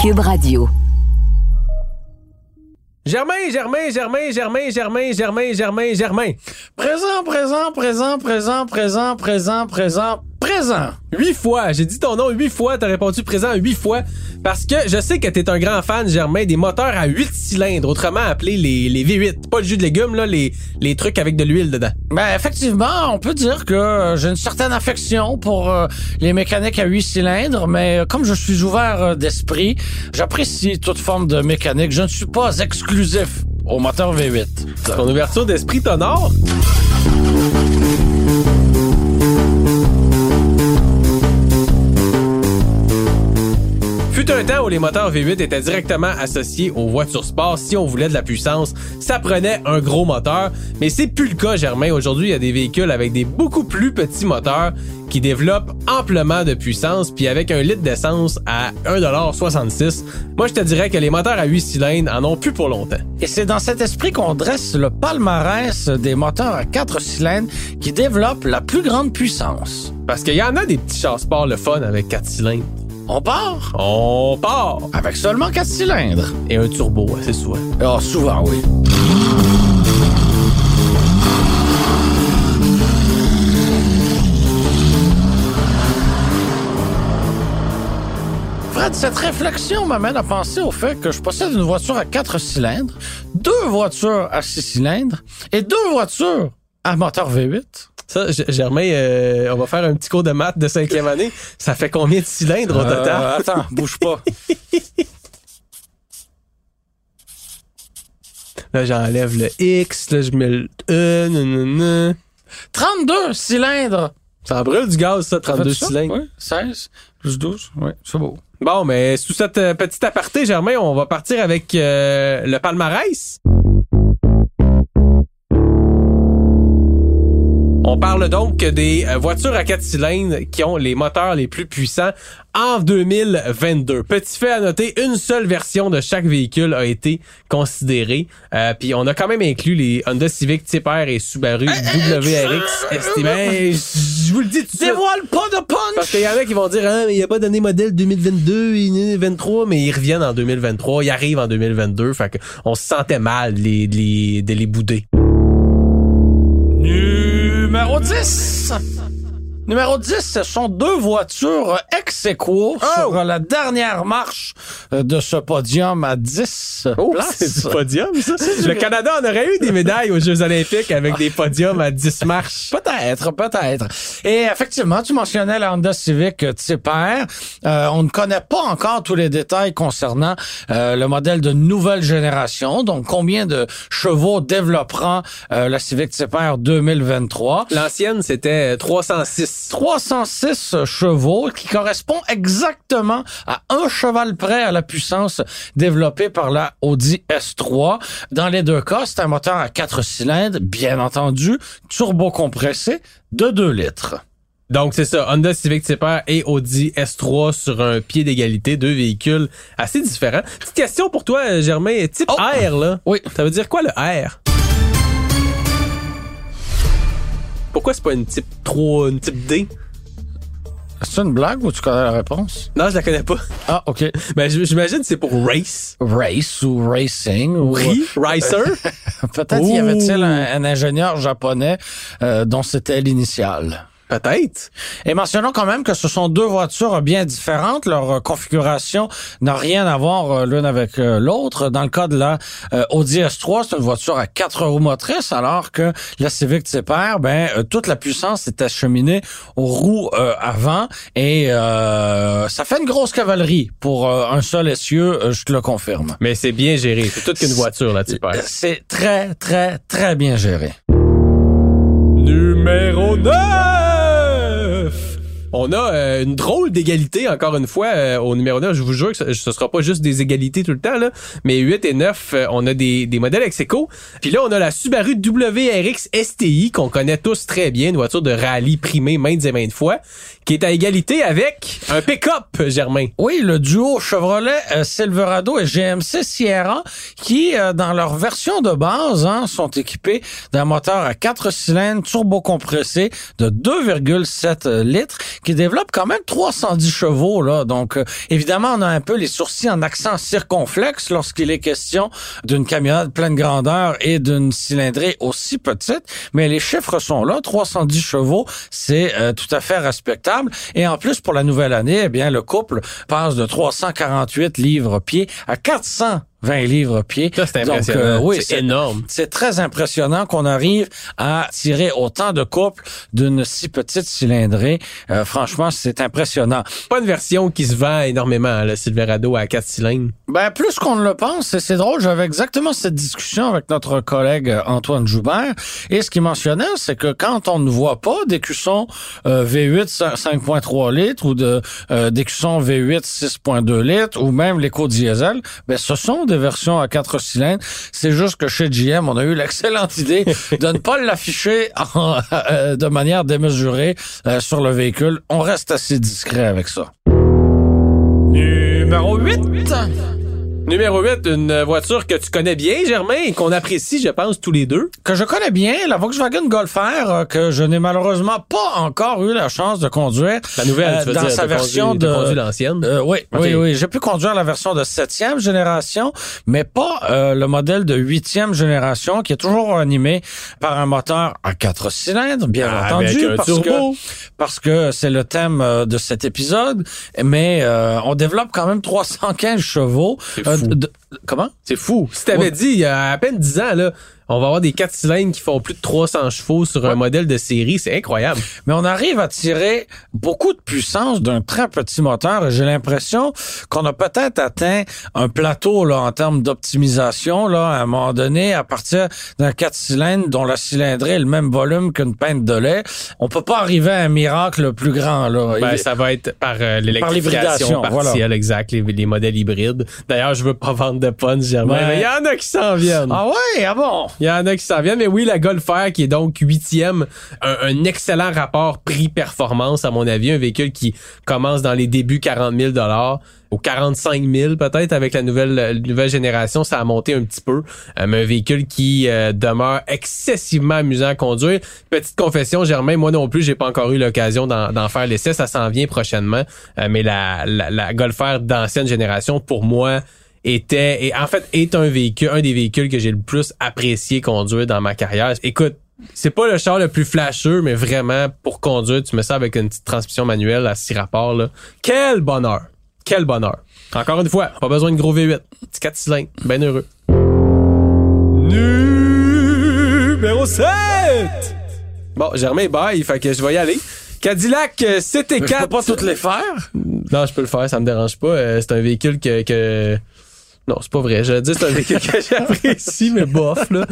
Cube Radio. Germain, Germain, Germain, Germain, Germain, Germain, Germain, Germain. Présent, présent, présent, présent, présent, présent, présent, présent. Huit fois. J'ai dit ton nom huit fois. T'as répondu présent huit fois. Parce que je sais que t'es un grand fan, Germain, des moteurs à huit cylindres, autrement appelés les, les V8. Pas le jus de légumes, là, les, les trucs avec de l'huile dedans. Ben, effectivement, on peut dire que euh, j'ai une certaine affection pour euh, les mécaniques à huit cylindres, mais euh, comme je suis ouvert euh, d'esprit, j'apprécie toute forme de mécanique. Je ne suis pas exclusif au moteur V8. Ton ouverture d'esprit t'honore? Temps où les moteurs V8 étaient directement associés aux voitures sport. Si on voulait de la puissance, ça prenait un gros moteur. Mais c'est plus le cas, Germain. Aujourd'hui, il y a des véhicules avec des beaucoup plus petits moteurs qui développent amplement de puissance, puis avec un litre d'essence à 1,66$. Moi, je te dirais que les moteurs à 8 cylindres en ont plus pour longtemps. Et c'est dans cet esprit qu'on dresse le palmarès des moteurs à quatre cylindres qui développent la plus grande puissance. Parce qu'il y en a des petits chars sport le fun avec 4 cylindres. On part? On part! avec seulement quatre cylindres. Et un turbo, c'est souvent. Ah, souvent, oui. Fred, cette réflexion m'amène à penser au fait que je possède une voiture à quatre cylindres, deux voitures à six cylindres et deux voitures à moteur V8. Ça, Germain, euh, on va faire un petit cours de maths de cinquième année. Ça fait combien de cylindres au total? Euh, attends, bouge pas. Là, j'enlève le X, là, je mets le E, nanana. 32 cylindres. Ça brûle du gaz, ça, 32 Fais-tu ça? cylindres. Oui, 16 plus 12. Oui, c'est beau. Bon, mais sous cette euh, petite aparté, Germain, on va partir avec euh, le palmarès. On parle donc des euh, voitures à 4 cylindres qui ont les moteurs les plus puissants en 2022. Petit fait à noter, une seule version de chaque véhicule a été considérée. Euh, Puis on a quand même inclus les Honda Civic Type R et Subaru WRX estimés. Je vous le dis tout de suite. Dévoile pas de Parce punch! qu'il y en a qui vont dire, ah, mais il a pas donné modèle 2022 et 2023, mais ils reviennent en 2023, ils arrivent en 2022, fait que on se sentait mal de les, de les, de les bouder. Numéro 10. Numéro 10, ce sont deux voitures ex aequo sur la dernière marche de ce podium à 10 Oh, places. c'est du podium, ça. Le Canada en aurait eu des médailles aux Jeux olympiques avec des podiums à 10 marches. Peut-être, peut-être. Et effectivement, tu mentionnais la Honda Civic Type R. Euh, on ne connaît pas encore tous les détails concernant euh, le modèle de nouvelle génération. Donc, combien de chevaux développera euh, la Civic Type R 2023? L'ancienne, c'était 306. 306 chevaux qui correspond exactement à un cheval près à la puissance développée par la Audi S3. Dans les deux cas, c'est un moteur à quatre cylindres, bien entendu, turbo compressé de 2 litres. Donc, c'est ça. Honda Civic Type R et Audi S3 sur un pied d'égalité, deux véhicules assez différents. Petite question pour toi, Germain. Type Oh. R, là. Oui. Ça veut dire quoi, le R? Pourquoi c'est pas une type 3, une type D? C'est une blague ou tu connais la réponse? Non, je la connais pas. Ah, OK. Ben, j'imagine que c'est pour race. Race ou racing ou... Oui, Ricer. Peut-être y avait-il un, un ingénieur japonais euh, dont c'était l'initiale. Peut-être. Et mentionnons quand même que ce sont deux voitures bien différentes. Leur euh, configuration n'a rien à voir euh, l'une avec euh, l'autre. Dans le cas de la Audi S3, c'est une voiture à quatre roues motrices, alors que la Civic Type R, ben toute la puissance est acheminée aux roues euh, avant et euh, ça fait une grosse cavalerie pour euh, un seul essieu, je te le confirme. Mais c'est bien géré. C'est toute qu'une voiture, la Type R. Euh, C'est très très très bien géré. Numéro 9! On a euh, une drôle d'égalité, encore une fois, euh, au numéro 9. Je vous jure que ce, ce sera pas juste des égalités tout le temps, là. Mais 8 et 9, euh, on a des, des modèles ex. Puis là, on a la Subaru WRX STI, qu'on connaît tous très bien, une voiture de rallye primée maintes et maintes fois, qui est à égalité avec un pick-up, Germain. Oui, le duo Chevrolet euh, Silverado et GMC Sierra qui, euh, dans leur version de base, hein, sont équipés d'un moteur à 4 cylindres turbo-compressé de 2,7 litres qui développe quand même 310 chevaux. Là. Donc, euh, évidemment, on a un peu les sourcils en accent circonflexe lorsqu'il est question d'une camionnette pleine grandeur et d'une cylindrée aussi petite. Mais les chiffres sont là. 310 chevaux, c'est euh, tout à fait respectable. Et en plus, pour la nouvelle année, eh bien, le couple passe de 348 livres-pieds à 400 20 livres pied. Ça, c'est impressionnant. euh, oui, c'est énorme. C'est très impressionnant qu'on arrive à tirer autant de couples d'une si petite cylindrée. Euh, franchement, c'est impressionnant. Pas une version qui se vend énormément, le Silverado à 4 cylindres. Ben, plus qu'on ne le pense, c'est drôle, j'avais exactement cette discussion avec notre collègue euh, Antoine Joubert, et ce qu'il mentionnait, c'est que quand on ne voit pas d'écusson euh, V8 5.3 litres ou de euh, d'écusson V8 6.2 litres ou même l'éco-diesel, ben, ce sont des versions à quatre cylindres. C'est juste que chez GM, on a eu l'excellente idée de ne pas l'afficher euh, de manière démesurée euh, sur le véhicule. On reste assez discret avec ça. Numéro 8. Numéro 8, une voiture que tu connais bien, Germain, et qu'on apprécie, je pense, tous les deux. Que je connais bien, la Volkswagen Golf R, euh, que je n'ai malheureusement pas encore eu la chance de conduire. La nouvelle, euh, tu veux dans dire, sa t'as version conduit- de... conduit l'ancienne? Euh, oui, oui, oui. J'ai pu conduire la version de septième génération, mais pas euh, le modèle de huitième génération qui est toujours animé par un moteur à quatre cylindres, bien Avec entendu, parce turbo. que parce que c'est le thème euh, de cet épisode. Mais euh, on développe quand même 315 chevaux. Euh, de- comment? C'est fou. Si t'avais Ouais. dit il y a à peine 10 ans, là, on va avoir des 4 cylindres qui font plus de 300 chevaux sur un modèle de série, c'est incroyable. Mais on arrive à tirer beaucoup de puissance d'un très petit moteur j'ai l'impression qu'on a peut-être atteint un plateau là en termes d'optimisation là à un moment donné à partir d'un 4 cylindres dont la cylindrée est le même volume qu'une pinte de lait. On peut pas arriver à un miracle plus grand là. Ben, ça va être par euh, l'électrification l'hybridation, partielle, voilà. exact, les, les modèles hybrides. D'ailleurs, je veux pas vendre de punch, Germain, Ouais. mais il y en a qui s'en viennent. Ah ouais, ah bon? Il y en a qui s'en viennent, mais oui, la Golf R qui est donc huitième, un, un excellent rapport prix-performance à mon avis, un véhicule qui commence dans les débuts 40 000 dollars au 45 000 peut-être avec la nouvelle nouvelle génération, ça a monté un petit peu, Euh, mais un véhicule qui euh, demeure excessivement amusant à conduire. Petite confession, Germain, moi non plus, j'ai pas encore eu l'occasion d'en faire l'essai, ça s'en vient prochainement, Euh, mais la, la, la Golf R d'ancienne génération, pour moi, était et en fait est un véhicule un des véhicules que j'ai le plus apprécié conduire dans ma carrière. Écoute, c'est pas le char le plus flasheux, mais vraiment pour conduire, tu mets ça avec une petite transmission manuelle à six rapports là. Quel bonheur. Quel bonheur. Encore une fois, pas besoin de gros V8. Petit 4 cylindres, bien heureux. Numéro 7. Bon, Germain bye, fait que je vais y aller. Cadillac euh, Je CT4. peux pas toutes les faire. Non, je peux le faire, ça me dérange pas. Euh, c'est un véhicule que, que... Non, c'est pas vrai. Je dis c'est un véhicule que j'apprécie, mais bof, là.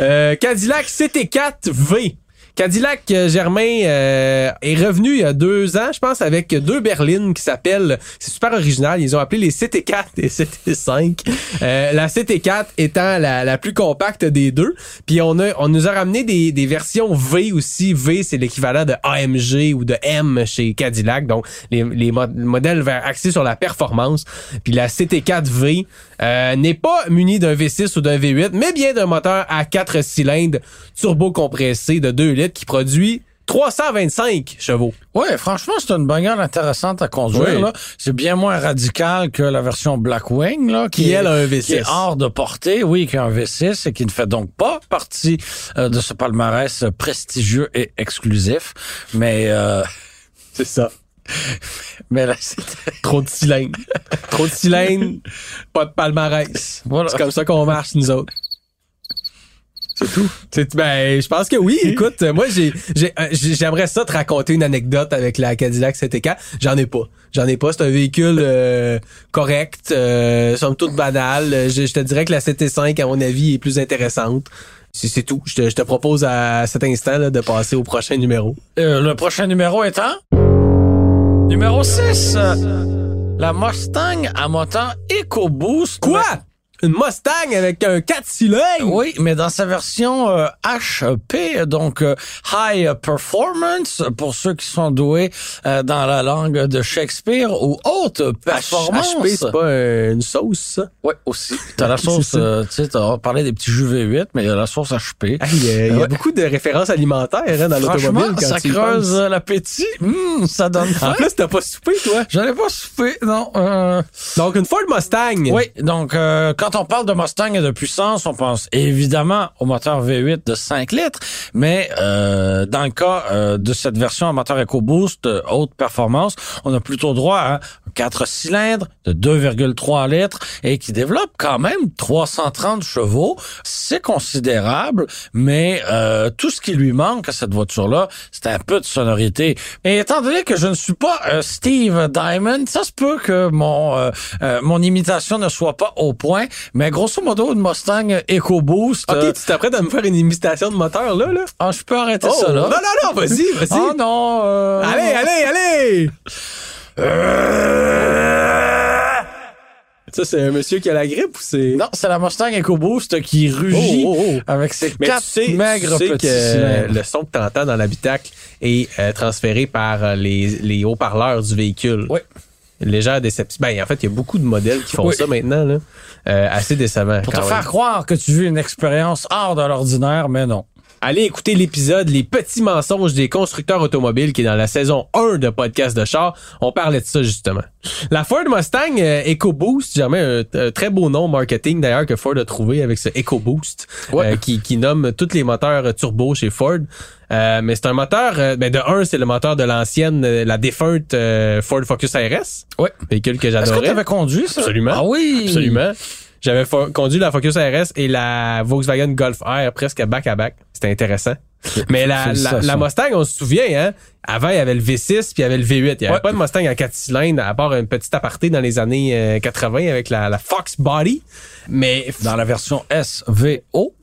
Euh, Cadillac CT4V. Cadillac euh, Germain euh, est revenu il y a deux ans, je pense, avec deux berlines qui s'appellent, c'est super original, ils ont appelé les CT4 et CT5. Euh, la CT4 étant la, la plus compacte des deux. Puis on a, on nous a ramené des, des versions V aussi. V, c'est l'équivalent de AMG ou de M chez Cadillac. Donc les, les mo- modèles axés sur la performance. Puis la CT4V euh, n'est pas munie d'un V6 ou d'un V8, mais bien d'un moteur à 4 cylindres turbo compressé de 2 litres qui produit 325 chevaux. Ouais, franchement, c'est une bagnole intéressante à conduire. Oui. C'est bien moins radical que la version Blackwing, là, Qui, elle, a un qui est V6. hors de portée, oui, qui a un V6 et qui ne fait donc pas partie euh, de ce palmarès prestigieux et exclusif. Mais, euh, C'est ça. mais là, c'est Trop de cylindres. Trop de cylindres, pas de palmarès. voilà. C'est comme ça qu'on marche, nous autres. C'est tout. ben, je pense que oui. Écoute, moi, j'ai, j'ai, euh, j'ai- j'aimerais ça te raconter une anecdote avec la Cadillac CT4. J'en ai pas. J'en ai pas. C'est un véhicule euh, correct, euh, somme toute banal. Euh, Je, je te dirais que la CT5, à mon avis, est plus intéressante. C'est, c'est tout. Je te, je te propose à cet instant là, de passer au prochain numéro. Euh, le prochain numéro étant Numéro 6. La Mustang à moteur EcoBoost. Quoi? Une Mustang avec un 4 cylindres. Oui, mais dans sa version euh, HP, donc euh, High Performance, pour ceux qui sont doués euh, dans la langue de Shakespeare, ou Haute Performance. HP, c'est pas une sauce, ça? Oui, aussi. T'as la sauce, euh, tu sais, t'as parlé des petits jus V8, mais il y a la sauce HP. Ah, Il y a, il y a Ouais. beaucoup de références alimentaires hein, dans l'automobile quand ça creuse l'appétit. Hum, ça donne faim. En plus, t'as pas soupé, toi? J'en ai pas soupé, non. Donc, une Ford Mustang. Oui, donc euh, quand on parle de Mustang et de puissance, on pense évidemment au moteur V8 de 5 litres, mais euh, dans le cas euh, de cette version à moteur EcoBoost euh, haute performance, on a plutôt droit à 4 cylindres de 2,3 litres et qui développe quand même 330 chevaux. C'est considérable, mais euh, tout ce qui lui manque à cette voiture-là, c'est un peu de sonorité. Et étant donné que je ne suis pas euh, Steve Diamond, ça se peut que mon euh, mon imitation ne soit pas au point, mais grosso modo, une Mustang EcoBoost. OK, euh, tu t'apprêtes à me faire une imitation de moteur, là, là? ah, je peux arrêter Oh, ça là. non, non, non, vas-y, vas-y. Oh non. euh, Allez, allez, allez! Ça, c'est un monsieur qui a la grippe ou c'est... Non, c'est la Mustang EcoBoost qui rugit Oh, oh, oh. avec ses Mais quatre tu sais, maigres tu sais petits que le son que tu entends dans l'habitacle est euh, transféré par les, les haut-parleurs du véhicule. Oui. Une légère déception. Ben, en fait, il y a beaucoup de modèles qui font Oui. ça maintenant. Là. Euh, assez décevant. Pour te même. faire croire que tu vis une expérience hors de l'ordinaire, mais non. Allez écouter l'épisode Les petits mensonges des constructeurs automobiles qui est dans la saison 1 de Podcast de char. On parlait de ça justement. La Ford Mustang euh, EcoBoost, jamais un, un très beau nom marketing d'ailleurs que Ford a trouvé avec ce EcoBoost Ouais. euh, qui, qui nomme tous les moteurs euh, turbo chez Ford. Euh, mais c'est un moteur, euh, ben de un, c'est le moteur de l'ancienne, la défunte Ford Focus RS, Ouais. véhicule que Est-ce que j'adorais. tu avais conduit ça? Absolument. Ah oui. Absolument. J'avais conduit la Focus RS et la Volkswagen Golf R presque back à back. C'était intéressant. Mais la, la, Mustang, on se souvient, hein? Avant, il y avait le V6 puis il y avait le V8. Il n'y avait Ouais. pas de Mustang à 4 cylindres, à part un petit aparté dans les années euh, 80 avec la, la Fox Body. Mais, Dans la version SVO.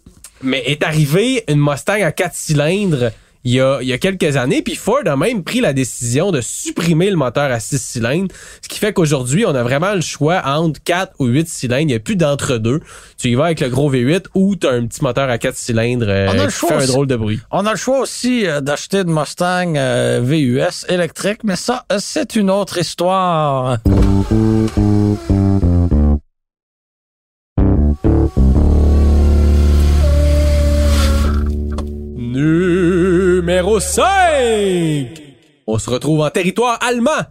mais est arrivé une Mustang à 4 cylindres il y, a, il y a quelques années, puis Ford a même pris la décision de supprimer le moteur à 6 cylindres, ce qui fait qu'aujourd'hui, on a vraiment le choix entre 4 ou 8 cylindres, il n'y a plus d'entre-deux. Tu y vas avec le gros V8 ou tu as un petit moteur à 4 cylindres euh, On a le qui choix fait un drôle de bruit. On a le choix aussi euh, d'acheter une Mustang euh, VUS électrique, mais ça, c'est une autre histoire. Numéro 5! On se retrouve en territoire allemand.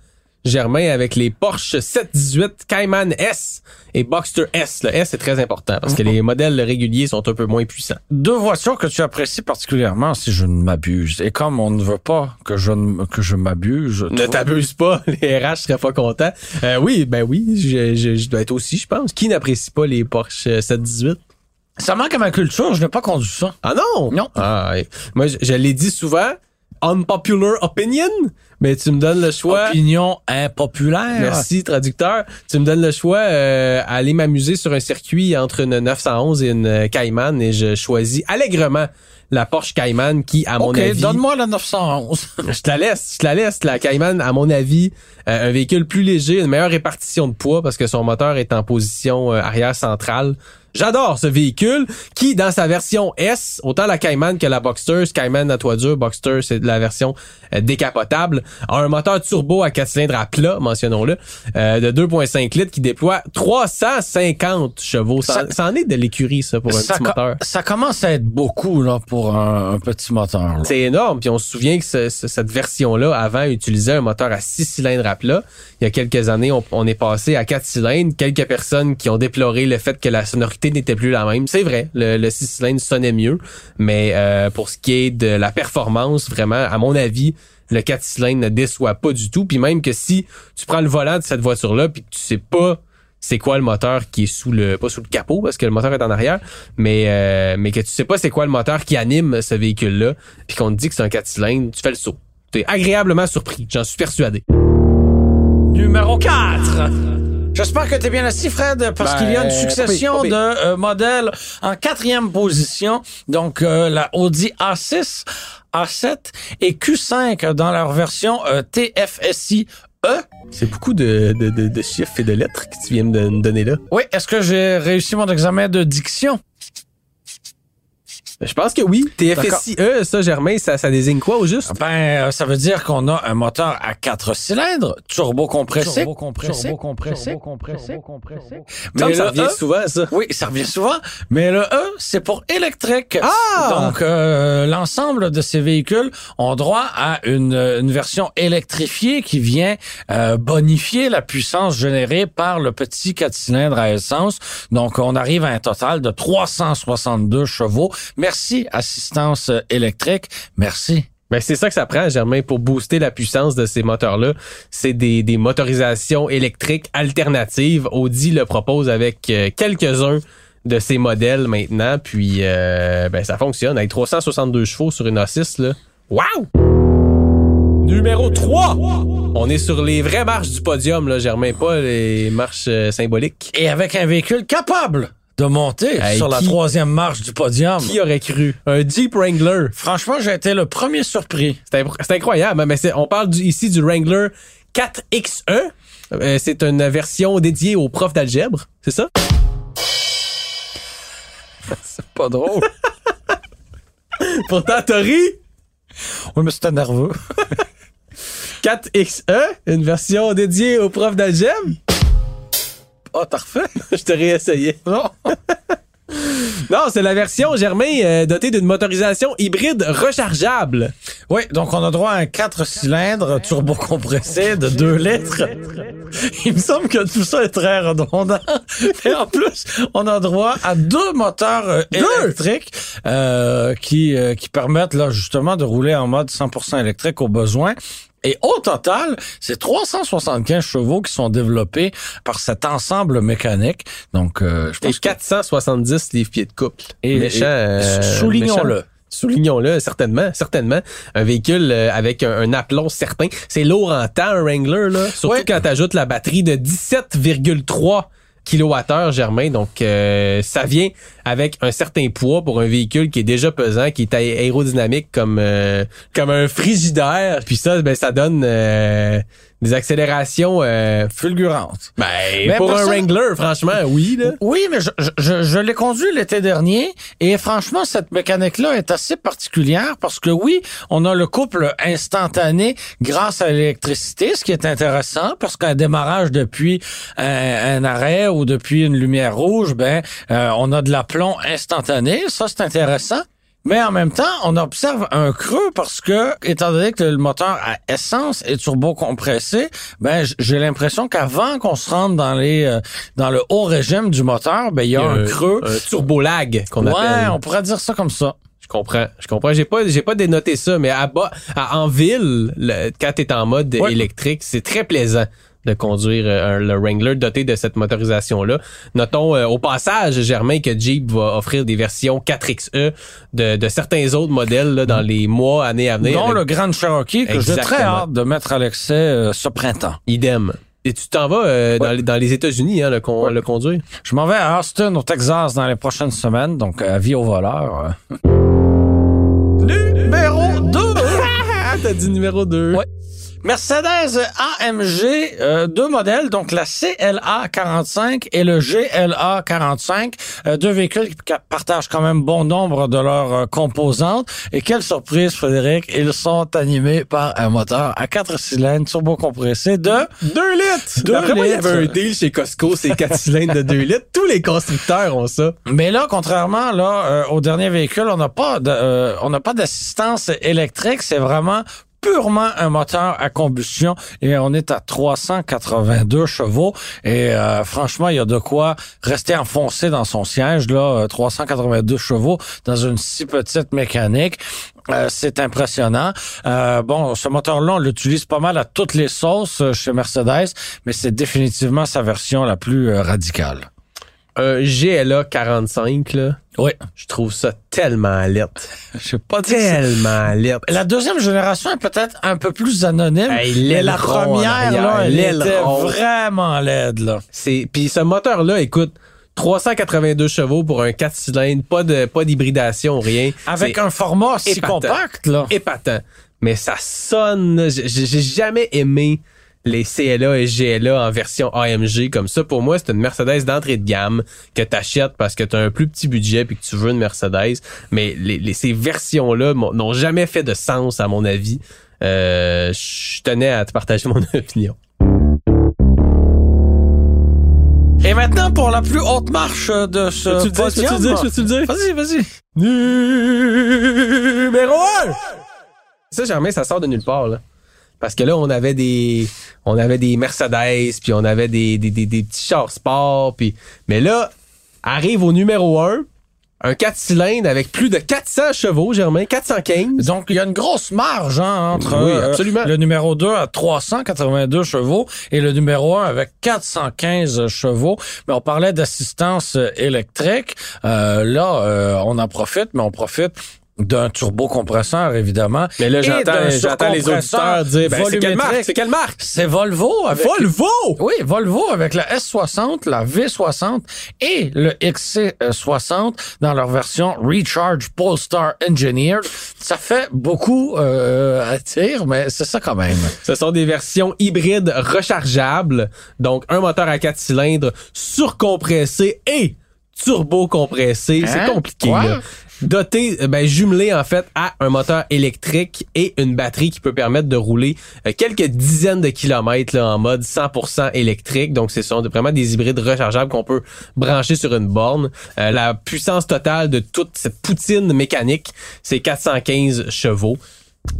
Germain avec les Porsche 718 Cayman S et Boxster S. Le S est très important parce que les modèles réguliers sont un peu moins puissants. Deux voitures que tu apprécies particulièrement, si je ne m'abuse. Et comme on ne veut pas que je ne- que je m'abuse, Ne t'abuse pas, les RH seraient pas contents. Euh, oui, ben oui, je, je- je dois être aussi, je pense. Qui n'apprécie pas les Porsche 718? Ça manque à ma culture. Je n'ai pas conduit ça. Ah non? Non. Ah, ouais. Moi, je, je l'ai dit souvent, unpopular opinion, mais tu me donnes le choix. Opinion impopulaire. Merci, traducteur. Tu me donnes le choix euh, à aller m'amuser sur un circuit entre une 911 et une euh, Cayman et je choisis allègrement la Porsche Cayman qui, à mon OK, avis... donne-moi la 911. Je te la laisse, je te la laisse. La Cayman, à mon avis, euh, un véhicule plus léger, une meilleure répartition de poids parce que son moteur est en position euh, arrière centrale. J'adore ce véhicule qui, dans sa version S, autant la Cayman que la Boxster, Cayman à toit dur, Boxster c'est la version euh, décapotable, a un moteur turbo à 4 cylindres à plat, mentionnons-le, euh, de 2.5 litres qui déploie 350 chevaux. Ça, Ça- en est de l'écurie, ça, pour un ça, petit moteur. ça commence à être beaucoup là pour un, un petit moteur. C'est énorme. Puis on se souvient que ce- ce- cette version-là, avant, utilisait un moteur à 6 cylindres à plat. Il y a quelques années, on, on est passé à 4 cylindres. Quelques personnes qui ont déploré le fait que la sonorité n'était plus la même. C'est vrai, le, le 6 cylindres sonnait mieux. Mais euh, pour ce qui est de la performance, vraiment, à mon avis, le 4 cylindres ne déçoit pas du tout. Puis même que si tu prends le volant de cette voiture-là, puis que tu sais pas c'est quoi le moteur qui est sous le pas sous le capot parce que le moteur est en arrière mais euh, mais que tu sais pas c'est quoi le moteur qui anime ce véhicule là puis qu'on te dit que c'est un 4 cylindres tu fais le saut t'es agréablement surpris j'en suis persuadé Numéro 4. J'espère que tu es bien assis, Fred, parce Ben, qu'il y a une succession pas pire, de euh, modèles en quatrième position. Donc, euh, la Audi A6, A7 et Q5 dans leur version euh, TFSI E. C'est beaucoup de, de, de, de chiffres et de lettres que tu viens de me donner là. Oui, est-ce que j'ai réussi mon examen de diction? Je pense que oui. TFSI-E, ça, Germain, ça, ça désigne quoi au juste? Ben, euh, ça veut dire qu'on a un moteur à quatre cylindres, turbo compressé. Turbo compressé. Turbo compressé. Turbo compressé. compressé. Mais Mais ça le revient E- souvent, ça. Oui, ça revient souvent. Mais le E, c'est pour électrique. Ah! Donc, euh, l'ensemble de ces véhicules ont droit à une, une version électrifiée qui vient euh, bonifier la puissance générée par le petit 4 cylindres à essence. Donc, on arrive à un total de 362 chevaux. Merci, assistance électrique. Merci. Ben, c'est ça que ça prend, Germain, pour booster la puissance de ces moteurs-là. C'est des, des motorisations électriques alternatives. Audi le propose avec euh, quelques-uns de ces modèles maintenant. Puis, euh, ben, ça fonctionne. Avec 362 chevaux sur une A6, là. Wow! Numéro 3! On est sur les vraies marches du podium, là, Germain, pas les marches euh, symboliques. Et avec un véhicule capable de monter Hey, sur la qui- troisième marche du podium. Qui aurait cru? Un Jeep Wrangler. Franchement, j'ai été le premier surpris. C'est incroyable, mais on parle du- ici du Wrangler 4XE. Euh, c'est une version dédiée aux profs d'algèbre, c'est ça? C'est pas drôle. Pourtant, t'as ri? oui, mais c'était nerveux. 4XE, une version dédiée aux profs d'algèbre? Ah, t'as refait? Je te réessayé. Non. Non, c'est la version, Germain, euh, dotée d'une motorisation hybride rechargeable. Oui, donc on a droit à un 4 cylindres turbo compressé de 2 litres. Il me semble que tout ça est très redondant. Et en plus, on a droit à deux moteurs euh, électriques euh, qui, euh, qui permettent là justement de rouler en mode 100% électrique au besoin. Et au total, c'est 375 chevaux qui sont développés par cet ensemble mécanique. Donc, euh, je Et pense que 470 livres-pieds de couple. Et- méchant. et- euh, soulignons-le. Soulignons-le, certainement, certainement. Un véhicule euh, avec un, un aplomb certain. C'est lourd en temps, un Wrangler, là. Surtout Ouais. quand t'ajoutes la batterie de 17,3 kWh, Germain. Donc, euh, ça vient avec un certain poids pour un véhicule qui est déjà pesant, qui est aé- aérodynamique comme euh, comme un frigidaire. Puis ça, ben, ça donne euh, des accélérations... Euh, fulgurante. ben, Mais pour un Wrangler, franchement, oui, là. Oui, mais je, je, je, je l'ai conduit l'été dernier et franchement, cette mécanique-là est assez particulière parce que oui, on a le couple instantané grâce à l'électricité, ce qui est intéressant parce qu'un démarrage depuis un, un arrêt ou depuis une lumière rouge, ben, euh, on a de l'aplomb instantané. Ça, c'est intéressant. Mais en même temps, on observe un creux parce que, étant donné que le moteur à essence est turbo compressé, ben j'ai l'impression qu'avant qu'on se rende dans les euh, dans le haut régime du moteur, ben il y a un creux. Un turbo lag qu'on Ouais, appelle. on pourrait dire ça comme ça. Je comprends, je comprends. J'ai pas, j'ai pas dénoté ça, mais à bas, à- en ville, le- quand t'es en mode Ouais. électrique, c'est très plaisant de conduire euh, un- le Wrangler doté de cette motorisation-là. Notons euh, au passage, Germain, que Jeep va offrir des versions 4XE de, de certains autres modèles là, dans les mois, années à venir. Dont avec le Grand Cherokee que j'ai très hâte de mettre à l'excès euh, ce printemps. Idem. Et tu t'en vas euh, dans, les, dans les États-Unis, hein, le, con- le conduire? Je m'en vais à Austin, au Texas, dans les prochaines semaines, donc euh, vie au voleur. euh. Numéro 2! Ah, t'as dit numéro 2. Ouais. Mercedes AMG, euh, deux modèles, donc la CLA 45 et le GLA 45, euh, deux véhicules qui partagent quand même bon nombre de leurs euh, composantes. Et quelle surprise, Frédéric, ils sont animés par un moteur à quatre cylindres turbo-compressé de 2 litres! Deux D'après moi, il y avait un litres. deal chez Costco, c'est 4 cylindres de 2 litres. Tous les constructeurs ont ça. Mais là, contrairement là au dernier véhicule, on n'a pas de, on n'a pas d'assistance électrique. C'est vraiment purement un moteur à combustion et on est à 382 chevaux et euh, franchement il y a de quoi rester enfoncé dans son siège là euh, 382 chevaux dans une si petite mécanique Euh, c'est impressionnant. Euh, bon, ce moteur-là, on l'utilise pas mal à toutes les sauces euh, chez Mercedes, mais c'est définitivement sa version la plus euh, radicale. Un GLA 45, là, Oui, je trouve ça tellement lettre. je sais pas. Tellement lettre. La deuxième génération est peut-être un peu plus anonyme, Hey, mais la première, là, elle était vraiment laide, là. C'est puis ce moteur là, écoute, 382 chevaux pour un 4 cylindres, pas de pas d'hybridation, rien. Avec un format si épatant. compact, là. épatant. Mais ça sonne, j'ai j'ai jamais aimé les CLA et GLA en version AMG comme ça. Pour moi, c'est une Mercedes d'entrée de gamme que tu achètes parce que tu as un plus petit budget puis que tu veux une Mercedes. Mais les, ces versions-là n'ont jamais fait de sens, à mon avis. Euh, je tenais à te partager mon opinion. Et maintenant, pour la plus haute marche de ce tu podium? Tu dire, dire? Vas-y, vas-y. Numéro 1! Ça, Germain, ça sort de nulle part, là. Parce que là, on avait des, on avait des Mercedes, puis on avait des, des, des, des petits chars sport, puis, mais là, arrive au numéro 1, un 4 cylindres avec plus de 400 chevaux, Germain, 415. Donc, il y a une grosse marge hein, entre Oui, euh, le numéro 2 à 382 chevaux et le numéro 1 avec 415 chevaux. Mais on parlait d'assistance euh, électrique. Euh, là, euh, on en profite, mais on profite d'un turbocompresseur, évidemment. Mais là, et j'entends, les surcompresseur auditeurs dire, ben, c'est quelle marque? volumétrique. C'est quelle marque? C'est Volvo avec Volvo! oui, Volvo avec la S60, la V60 et le XC60 dans leur version Recharge Polestar Engineered. Ça fait beaucoup euh, à dire, mais c'est ça quand même. Ce sont des versions hybrides rechargeables. Donc, un moteur à 4 cylindres surcompressé et turbo-compressé. Hein? C'est compliqué, Quoi? là. Doté, euh, ben, jumelé en fait à un moteur électrique et une batterie qui peut permettre de rouler euh, quelques dizaines de kilomètres là, en mode 100% électrique. Donc, ce sont vraiment des hybrides rechargeables qu'on peut brancher sur une borne. Euh, la puissance totale de toute cette poutine mécanique, c'est 415 chevaux.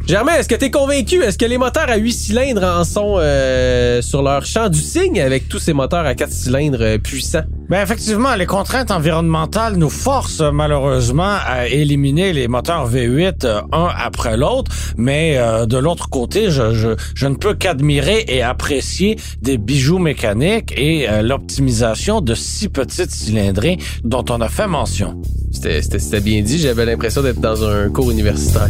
Germain, est-ce que tu es convaincu? Est-ce que les moteurs à 8 cylindres en sont euh, sur leur champ du cygne avec tous ces moteurs à 4 cylindres euh, puissants? Ben effectivement, les contraintes environnementales nous forcent malheureusement à éliminer les moteurs V8 euh, un après l'autre, mais euh, de l'autre côté, je, je, je ne peux qu'admirer et apprécier des bijoux mécaniques et euh, l'optimisation de six petites cylindrées dont on a fait mention. C'était- C'était c'était bien dit, j'avais l'impression d'être dans un cours universitaire.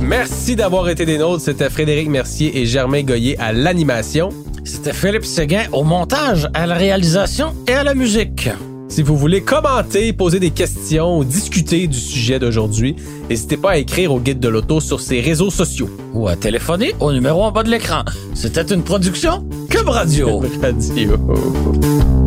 Merci d'avoir été des nôtres. C'était Frédéric Mercier et Germain Goyer à l'animation. C'était Philippe Séguin au montage, à la réalisation et à la musique. Si vous voulez commenter, poser des questions ou discuter du sujet d'aujourd'hui, n'hésitez pas à écrire au guide de l'auto sur ses réseaux sociaux. Ou à téléphoner au numéro en bas de l'écran. C'était une production Cube Radio. Radio.